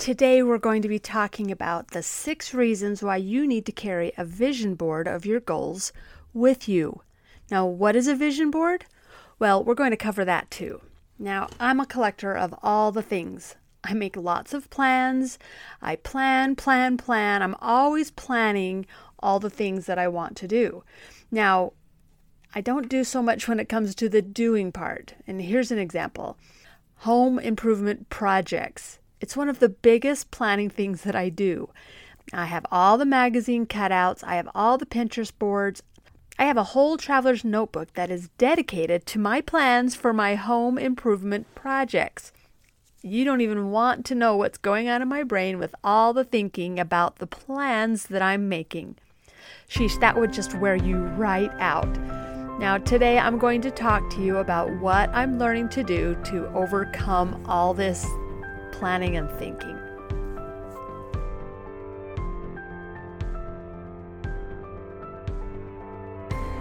Today, we're going to be talking about the six reasons why you need to carry a vision board of your goals with you. Now, what is a vision board? Well, we're going to cover that too. Now, I'm a collector of all the things. I make lots of plans. I plan, plan, plan. I'm always planning all the things that I want to do. Now, I don't do so much when it comes to the doing part. And here's an example home improvement projects. It's one of the biggest planning things that I do. I have all the magazine cutouts, I have all the Pinterest boards. I have a whole traveler's notebook that is dedicated to my plans for my home improvement projects. You don't even want to know what's going on in my brain with all the thinking about the plans that I'm making. Sheesh, that would just wear you right out. Now, today I'm going to talk to you about what I'm learning to do to overcome all this planning and thinking.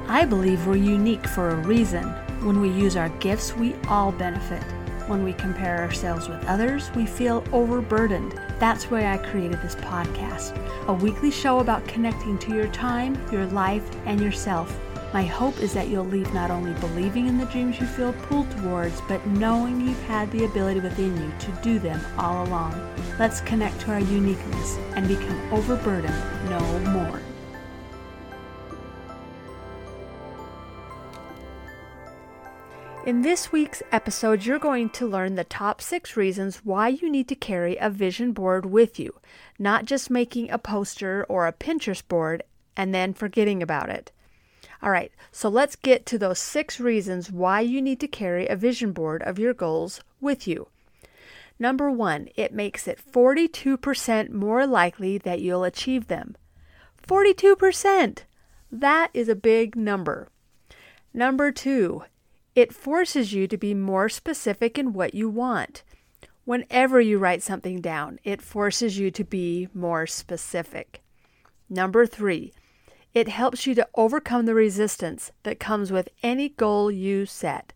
I believe we're unique for a reason. When we use our gifts, we all benefit. When we compare ourselves with others, we feel overburdened. That's why I created this podcast a weekly show about connecting to your time, your life, and yourself. My hope is that you'll leave not only believing in the dreams you feel pulled towards, but knowing you've had the ability within you to do them all along. Let's connect to our uniqueness and become overburdened no more. In this week's episode, you're going to learn the top six reasons why you need to carry a vision board with you, not just making a poster or a Pinterest board and then forgetting about it. All right, so let's get to those six reasons why you need to carry a vision board of your goals with you. Number one, it makes it 42% more likely that you'll achieve them. 42%! That is a big number. Number two, it forces you to be more specific in what you want. Whenever you write something down, it forces you to be more specific. Number three, it helps you to overcome the resistance that comes with any goal you set.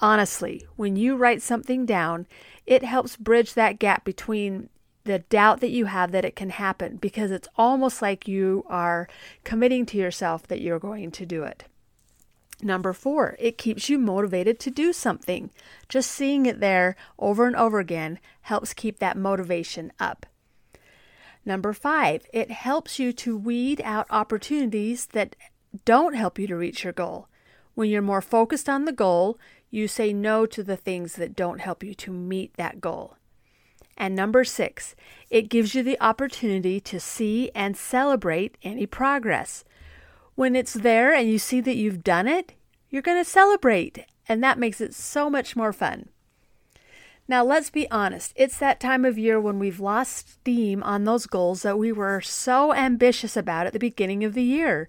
Honestly, when you write something down, it helps bridge that gap between the doubt that you have that it can happen because it's almost like you are committing to yourself that you're going to do it. Number four, it keeps you motivated to do something. Just seeing it there over and over again helps keep that motivation up. Number five, it helps you to weed out opportunities that don't help you to reach your goal. When you're more focused on the goal, you say no to the things that don't help you to meet that goal. And number six, it gives you the opportunity to see and celebrate any progress. When it's there and you see that you've done it, you're going to celebrate, and that makes it so much more fun. Now, let's be honest, it's that time of year when we've lost steam on those goals that we were so ambitious about at the beginning of the year.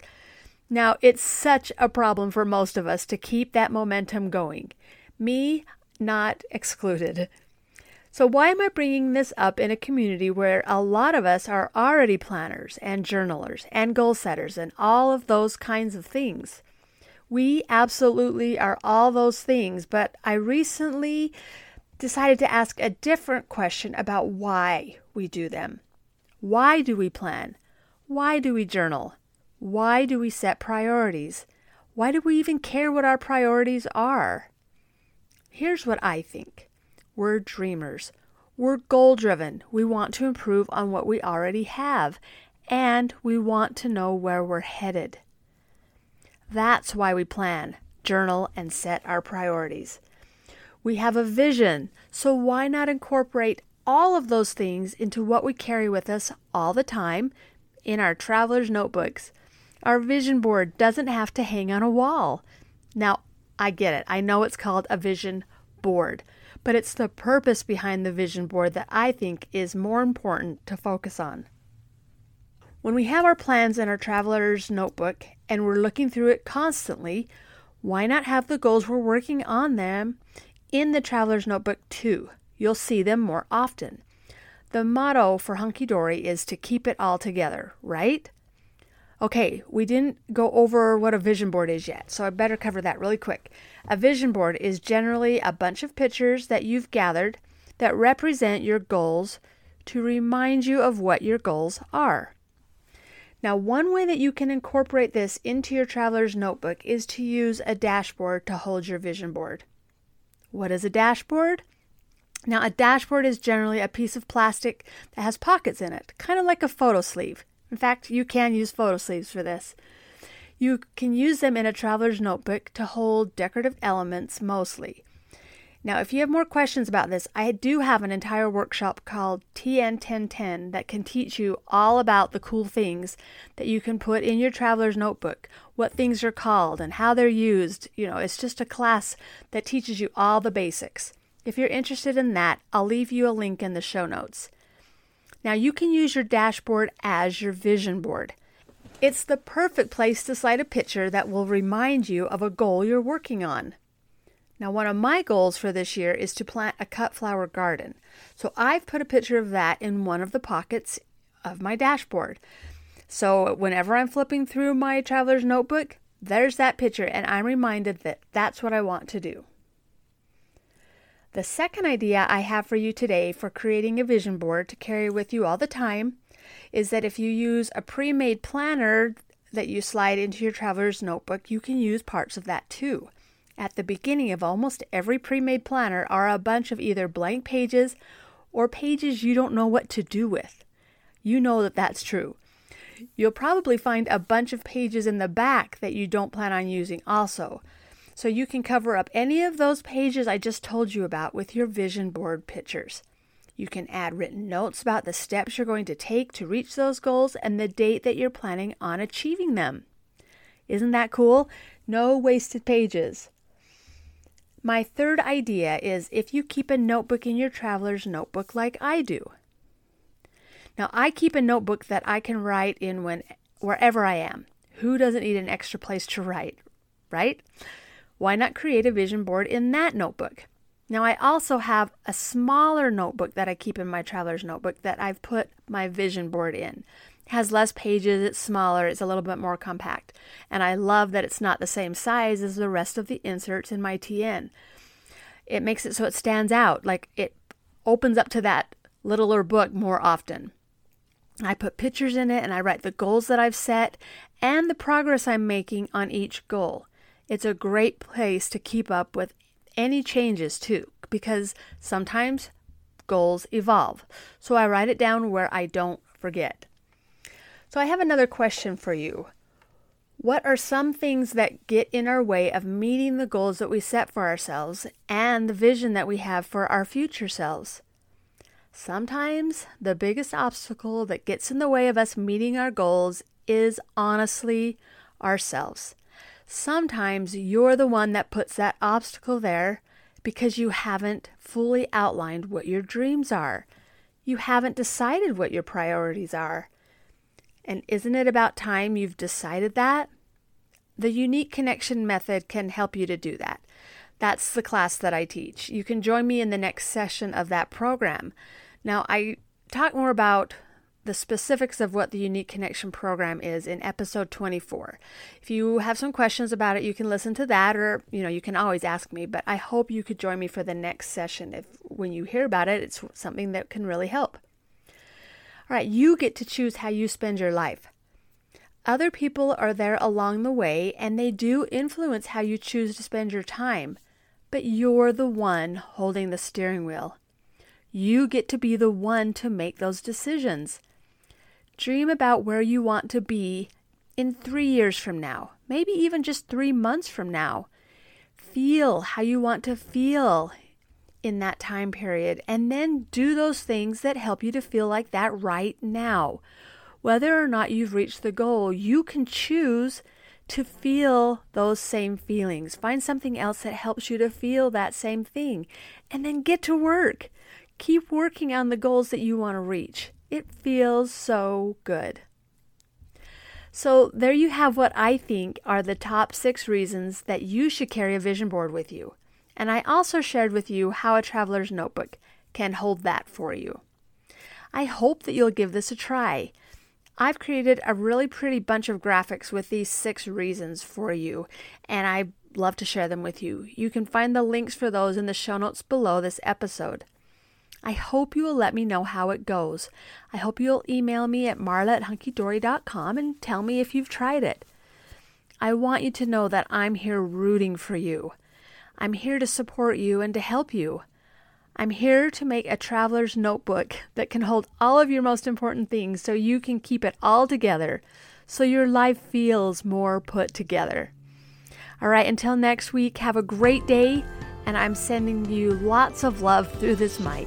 Now, it's such a problem for most of us to keep that momentum going. Me, not excluded. So, why am I bringing this up in a community where a lot of us are already planners and journalers and goal setters and all of those kinds of things? We absolutely are all those things, but I recently decided to ask a different question about why we do them. Why do we plan? Why do we journal? Why do we set priorities? Why do we even care what our priorities are? Here's what I think we're dreamers. We're goal driven. We want to improve on what we already have, and we want to know where we're headed. That's why we plan, journal, and set our priorities. We have a vision, so why not incorporate all of those things into what we carry with us all the time in our traveler's notebooks? Our vision board doesn't have to hang on a wall. Now, I get it. I know it's called a vision board, but it's the purpose behind the vision board that I think is more important to focus on. When we have our plans in our traveler's notebook and we're looking through it constantly, why not have the goals we're working on them in the Traveler's Notebook too. You'll see them more often. The motto for Hunky Dory is to keep it all together, right? Okay, we didn't go over what a vision board is yet, so I better cover that really quick. A vision board is generally a bunch of pictures that you've gathered that represent your goals to remind you of what your goals are. Now, one way that you can incorporate this into your traveler's notebook is to use a dashboard to hold your vision board. What is a dashboard? Now, a dashboard is generally a piece of plastic that has pockets in it, kind of like a photo sleeve. In fact, you can use photo sleeves for this. You can use them in a traveler's notebook to hold decorative elements mostly. Now, if you have more questions about this, I do have an entire workshop called TN 1010 that can teach you all about the cool things that you can put in your traveler's notebook, what things are called, and how they're used. You know, it's just a class that teaches you all the basics. If you're interested in that, I'll leave you a link in the show notes. Now, you can use your dashboard as your vision board. It's the perfect place to slide a picture that will remind you of a goal you're working on. Now, one of my goals for this year is to plant a cut flower garden. So I've put a picture of that in one of the pockets of my dashboard. So whenever I'm flipping through my traveler's notebook, there's that picture, and I'm reminded that that's what I want to do. The second idea I have for you today for creating a vision board to carry with you all the time is that if you use a pre made planner that you slide into your traveler's notebook, you can use parts of that too. At the beginning of almost every pre made planner are a bunch of either blank pages or pages you don't know what to do with. You know that that's true. You'll probably find a bunch of pages in the back that you don't plan on using also. So you can cover up any of those pages I just told you about with your vision board pictures. You can add written notes about the steps you're going to take to reach those goals and the date that you're planning on achieving them. Isn't that cool? No wasted pages. My third idea is if you keep a notebook in your traveler's notebook like I do. Now, I keep a notebook that I can write in when wherever I am. Who doesn't need an extra place to write, right? Why not create a vision board in that notebook? Now, I also have a smaller notebook that I keep in my traveler's notebook that I've put my vision board in. Has less pages, it's smaller, it's a little bit more compact. And I love that it's not the same size as the rest of the inserts in my TN. It makes it so it stands out, like it opens up to that littler book more often. I put pictures in it and I write the goals that I've set and the progress I'm making on each goal. It's a great place to keep up with any changes too, because sometimes goals evolve. So I write it down where I don't forget. So I have another question for you. What are some things that get in our way of meeting the goals that we set for ourselves and the vision that we have for our future selves? Sometimes the biggest obstacle that gets in the way of us meeting our goals is honestly ourselves. Sometimes you're the one that puts that obstacle there because you haven't fully outlined what your dreams are. You haven't decided what your priorities are. And isn't it about time you've decided that? The unique connection method can help you to do that. That's the class that I teach. You can join me in the next session of that program. Now, I talk more about the specifics of what the Unique Connection program is in episode 24. If you have some questions about it, you can listen to that or, you know, you can always ask me, but I hope you could join me for the next session if when you hear about it, it's something that can really help. Right, you get to choose how you spend your life. Other people are there along the way and they do influence how you choose to spend your time, but you're the one holding the steering wheel. You get to be the one to make those decisions. Dream about where you want to be in three years from now, maybe even just three months from now. Feel how you want to feel in that time period and then do those things that help you to feel like that right now. Whether or not you've reached the goal, you can choose to feel those same feelings. Find something else that helps you to feel that same thing and then get to work. Keep working on the goals that you want to reach. It feels so good. So, there you have what I think are the top six reasons that you should carry a vision board with you. And I also shared with you how a traveler's notebook can hold that for you. I hope that you'll give this a try. I've created a really pretty bunch of graphics with these six reasons for you, and I love to share them with you. You can find the links for those in the show notes below this episode. I hope you will let me know how it goes. I hope you'll email me at marla at hunkydory.com and tell me if you've tried it. I want you to know that I'm here rooting for you. I'm here to support you and to help you. I'm here to make a traveler's notebook that can hold all of your most important things so you can keep it all together, so your life feels more put together. All right, until next week, have a great day, and I'm sending you lots of love through this mic.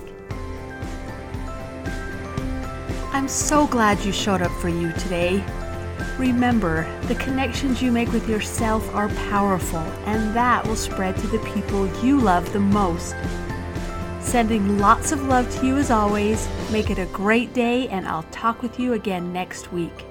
I'm so glad you showed up for you today. Remember, the connections you make with yourself are powerful, and that will spread to the people you love the most. Sending lots of love to you as always. Make it a great day, and I'll talk with you again next week.